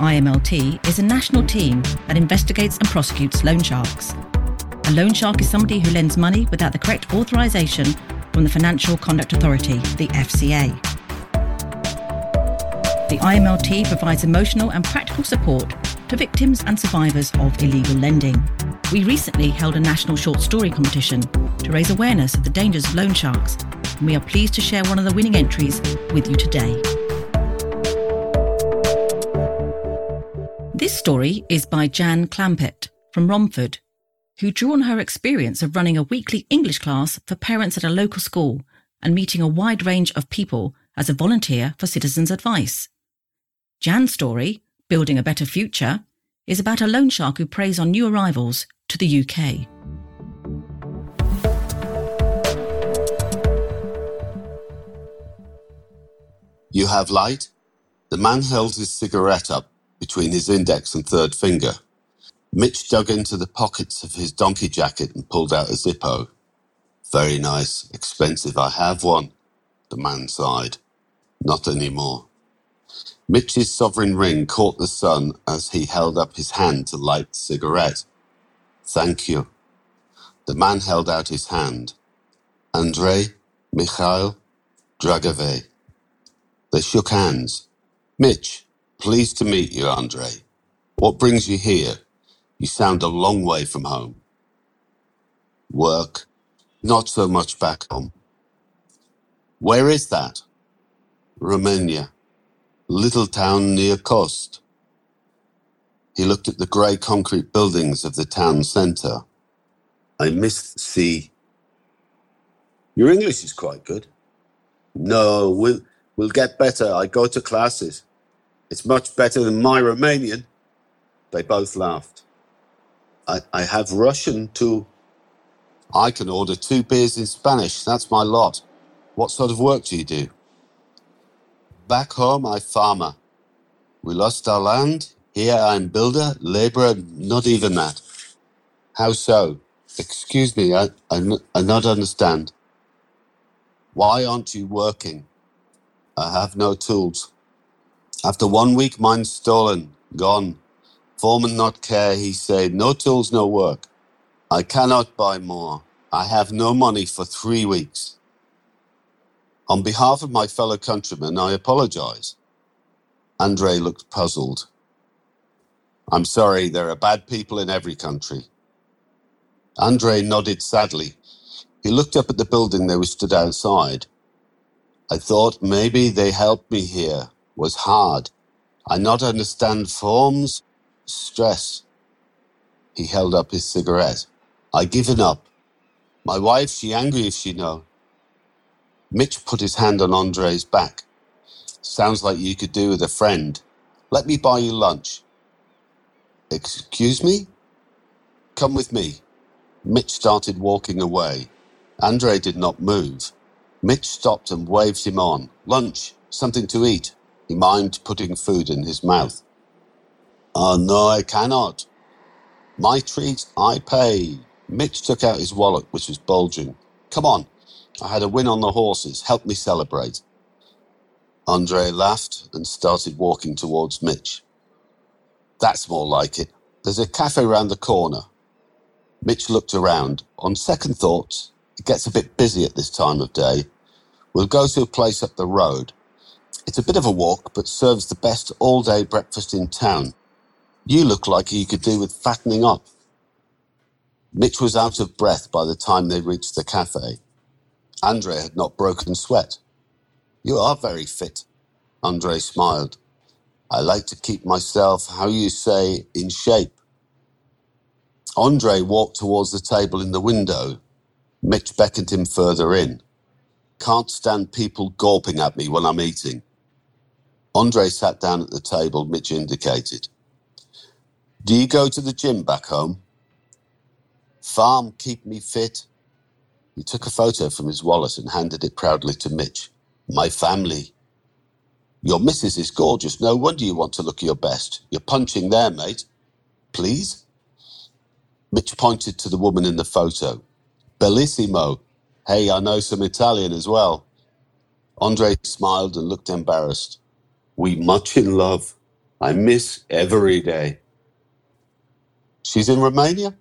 IMLT is a national team that investigates and prosecutes loan sharks. A loan shark is somebody who lends money without the correct authorization from the Financial Conduct Authority, the FCA. The IMLT provides emotional and practical support to victims and survivors of illegal lending. We recently held a national short story competition to raise awareness of the dangers of loan sharks, and we are pleased to share one of the winning entries with you today. Story is by Jan Clampett from Romford, who drew on her experience of running a weekly English class for parents at a local school and meeting a wide range of people as a volunteer for Citizens Advice. Jan's story, Building a Better Future, is about a loan shark who preys on new arrivals to the UK. You have light? The man held his cigarette up between his index and third finger. Mitch dug into the pockets of his donkey jacket and pulled out a Zippo. Very nice, expensive. I have one, the man sighed. Not anymore. Mitch's sovereign ring caught the sun as he held up his hand to light the cigarette. Thank you. The man held out his hand. Andrei, Mikhail, Dragove. They shook hands. Mitch, pleased to meet you, Andrei. What brings you here? You sound a long way from home. Work. Not so much back home. Where is that? Romania. Little town near Kost. He looked at the grey concrete buildings of the town centre. I miss the sea. Your English is quite good. No, we'll, we'll get better. I go to classes. It's much better than my Romanian. They both laughed. I, I have Russian too. I can order two beers in Spanish. That's my lot. What sort of work do you do? Back home, I farmer. We lost our land. Here I'm builder, labourer, not even that. How so? Excuse me, I, I, I not understand. Why aren't you working? I have no tools. After one week, mine stolen, gone. Foreman not care, he said, no tools, no work. I cannot buy more. I have no money for three weeks. On behalf of my fellow countrymen, I apologize. Andre looked puzzled. I'm sorry, there are bad people in every country. Andre nodded sadly. He looked up at the building they were stood outside. I thought maybe they helped me here. Was hard. I not understand forms, stress. He held up his cigarette. I given up. My wife, she angry if she know. Mitch put his hand on Andre's back. Sounds like you could do with a friend. Let me buy you lunch. Excuse me? Come with me. Mitch started walking away. Andre did not move. Mitch stopped and waved him on. Lunch, something to eat. He mimed putting food in his mouth. Oh, no, I cannot. My treat, I pay. Mitch took out his wallet, which was bulging. Come on. I had a win on the horses. Help me celebrate. Andre laughed and started walking towards Mitch. That's more like it. There's a cafe round the corner. Mitch looked around. On second thoughts, it gets a bit busy at this time of day. We'll go to a place up the road. It's a bit of a walk, but serves the best all day breakfast in town. You look like you could do with fattening up. Mitch was out of breath by the time they reached the cafe. Andre had not broken sweat. You are very fit. Andre smiled. I like to keep myself, how you say, in shape. Andre walked towards the table in the window. Mitch beckoned him further in. Can't stand people gawping at me when I'm eating. Andre sat down at the table Mitch indicated. Do you go to the gym back home? Farm keep me fit. He took a photo from his wallet and handed it proudly to Mitch. My family. Your missus is gorgeous. No wonder you want to look your best. You're punching there, mate. Please? Mitch pointed to the woman in the photo. Bellissimo. Hey, I know some Italian as well. Andre smiled and looked embarrassed. We much in love. I miss every day. She's in Romania?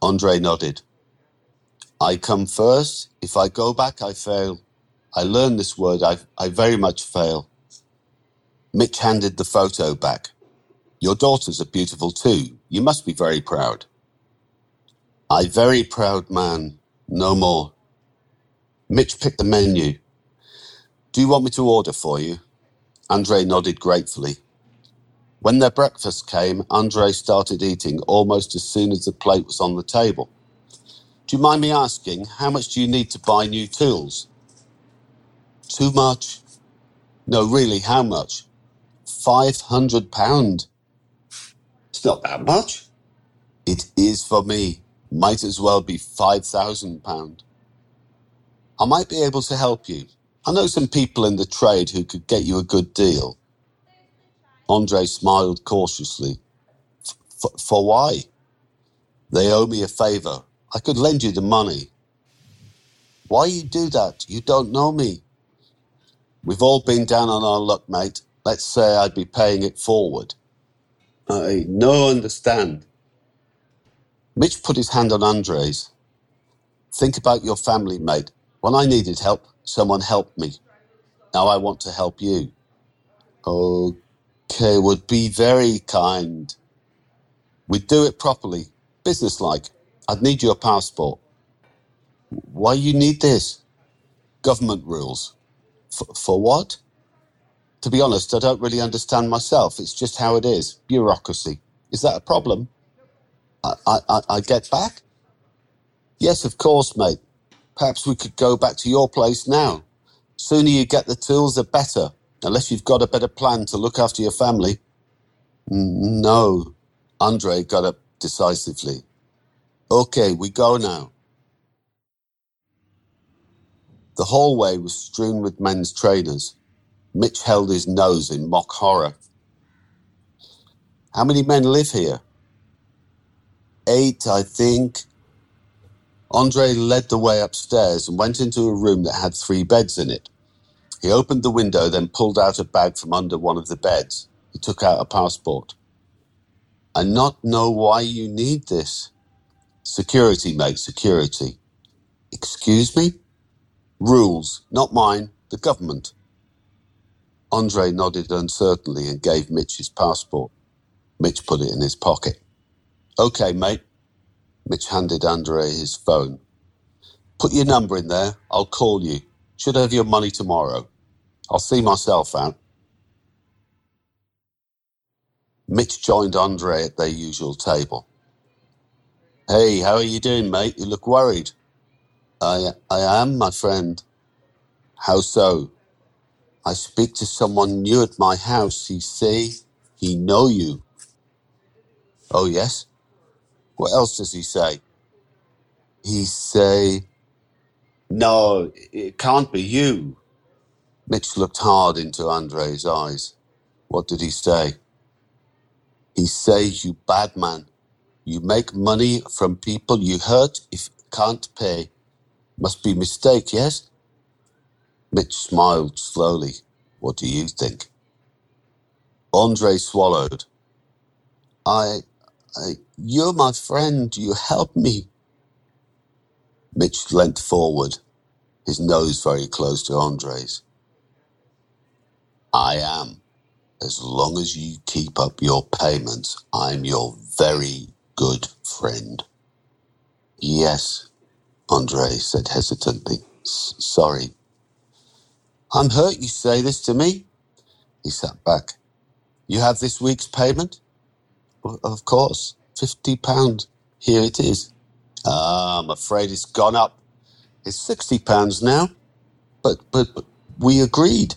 Andre nodded. I come first. If I go back, I fail. I learned this word. I, I very much fail. Mitch handed the photo back. Your daughters are beautiful too. You must be very proud. I very proud man. No more. Mitch picked the menu. Do you want me to order for you? Andre nodded gratefully. When their breakfast came, Andre started eating almost as soon as the plate was on the table. Do you mind me asking, how much do you need to buy new tools? Too much? No, really, how much? Five hundred pound. It's not that much. It is for me. Might as well be five thousand pound. I might be able to help you. I know some people in the trade who could get you a good deal. Andre smiled cautiously. For why? They owe me a favor. I could lend you the money. Why you do that? You don't know me. We've all been down on our luck, mate. Let's say I'd be paying it forward. I no understand. Mitch put his hand on Andre's. Think about your family, mate. When I needed help, someone helped me. Now I want to help you. Okay, would be very kind. We'd do it properly, businesslike. I'd need your passport. Why you need this? Government rules. For, for what? To be honest, I don't really understand myself. It's just how it is. Bureaucracy. Is that a problem? I, I, I get back? Yes, of course, mate. Perhaps we could go back to your place now. Sooner you get the tools, the better unless you've got a better plan to look after your family. No, Andre got up decisively. Okay, we go now. The hallway was strewn with men's trainers. Mitch held his nose in mock horror. How many men live here? Eight, I think. Andre led the way upstairs and went into a room that had three beds in it. He opened the window, then pulled out a bag from under one of the beds. He took out a passport. I not know why you need this. Security, mate, security. Excuse me? Rules, not mine, the government. Andre nodded uncertainly and gave Mitch his passport. Mitch put it in his pocket. Okay, mate. Mitch handed Andre his phone. Put your number in there. I'll call you. Should have your money tomorrow. I'll see myself out. Mitch joined Andre at their usual table. Hey, how are you doing, mate? You look worried. I, I am, my friend. How so? I speak to someone new at my house. He say he know you. Oh, yes? What else does he say? He say, no, it can't be you. Mitch looked hard into Andre's eyes. What did he say? He says, You bad man. You make money from people you hurt if can't pay. Must be mistake, yes? Mitch smiled slowly. What do you think? Andre swallowed. I, I, you're my friend. You help me. Mitch leant forward, his nose very close to Andre's. I am. As long as you keep up your payments, I'm your very good friend. Yes, Andre said hesitantly. Sorry. I'm hurt you say this to me. He sat back. You have this week's payment? Of course. Fifty pound. Here it is. Ah, I'm afraid it's gone up. It's sixty pounds now. But, but, but we agreed.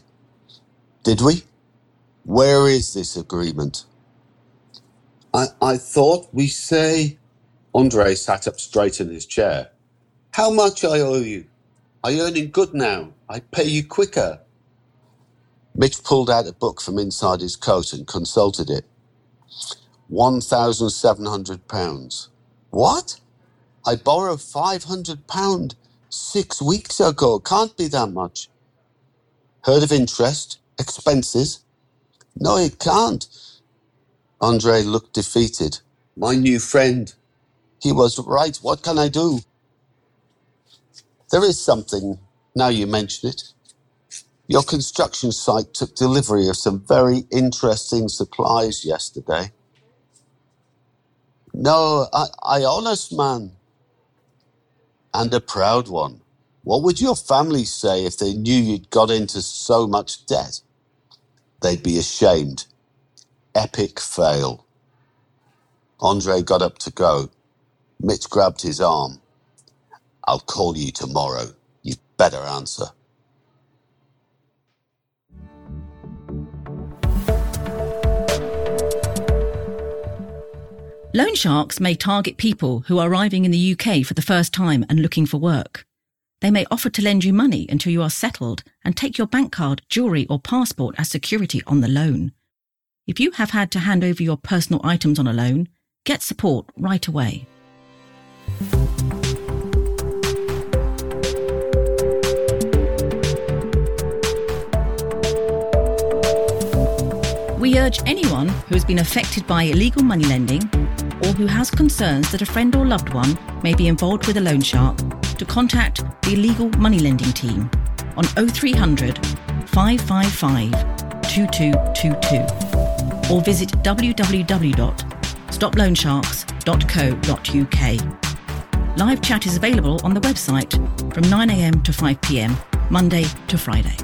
Did we? Where is this agreement? I, I thought we say. Andre sat up straight in his chair. How much I owe you? I earning good now. I pay you quicker. Mitch pulled out a book from inside his coat and consulted it. One thousand seven hundred pounds. What? I borrowed five hundred pound six weeks ago. Can't be that much. Heard of interest? expenses. No, it can't. Andre looked defeated. My new friend. He was right. What can I do? There is something, now you mention it. Your construction site took delivery of some very interesting supplies yesterday. No, I, I honest man. And a proud one. What would your family say if they knew you'd got into so much debt? They'd be ashamed. Epic fail. Andre got up to go. Mitch grabbed his arm. I'll call you tomorrow. You'd better answer. Loan sharks may target people who are arriving in the UK for the first time and looking for work. They may offer to lend you money until you are settled and take your bank card, jewellery, or passport as security on the loan. If you have had to hand over your personal items on a loan, get support right away. We urge anyone who has been affected by illegal money lending or who has concerns that a friend or loved one may be involved with a loan shark to contact the illegal money lending team on 0300 555 2222 or visit www.stoploansharks.co.uk. Live chat is available on the website from 9am to 5pm, Monday to Friday.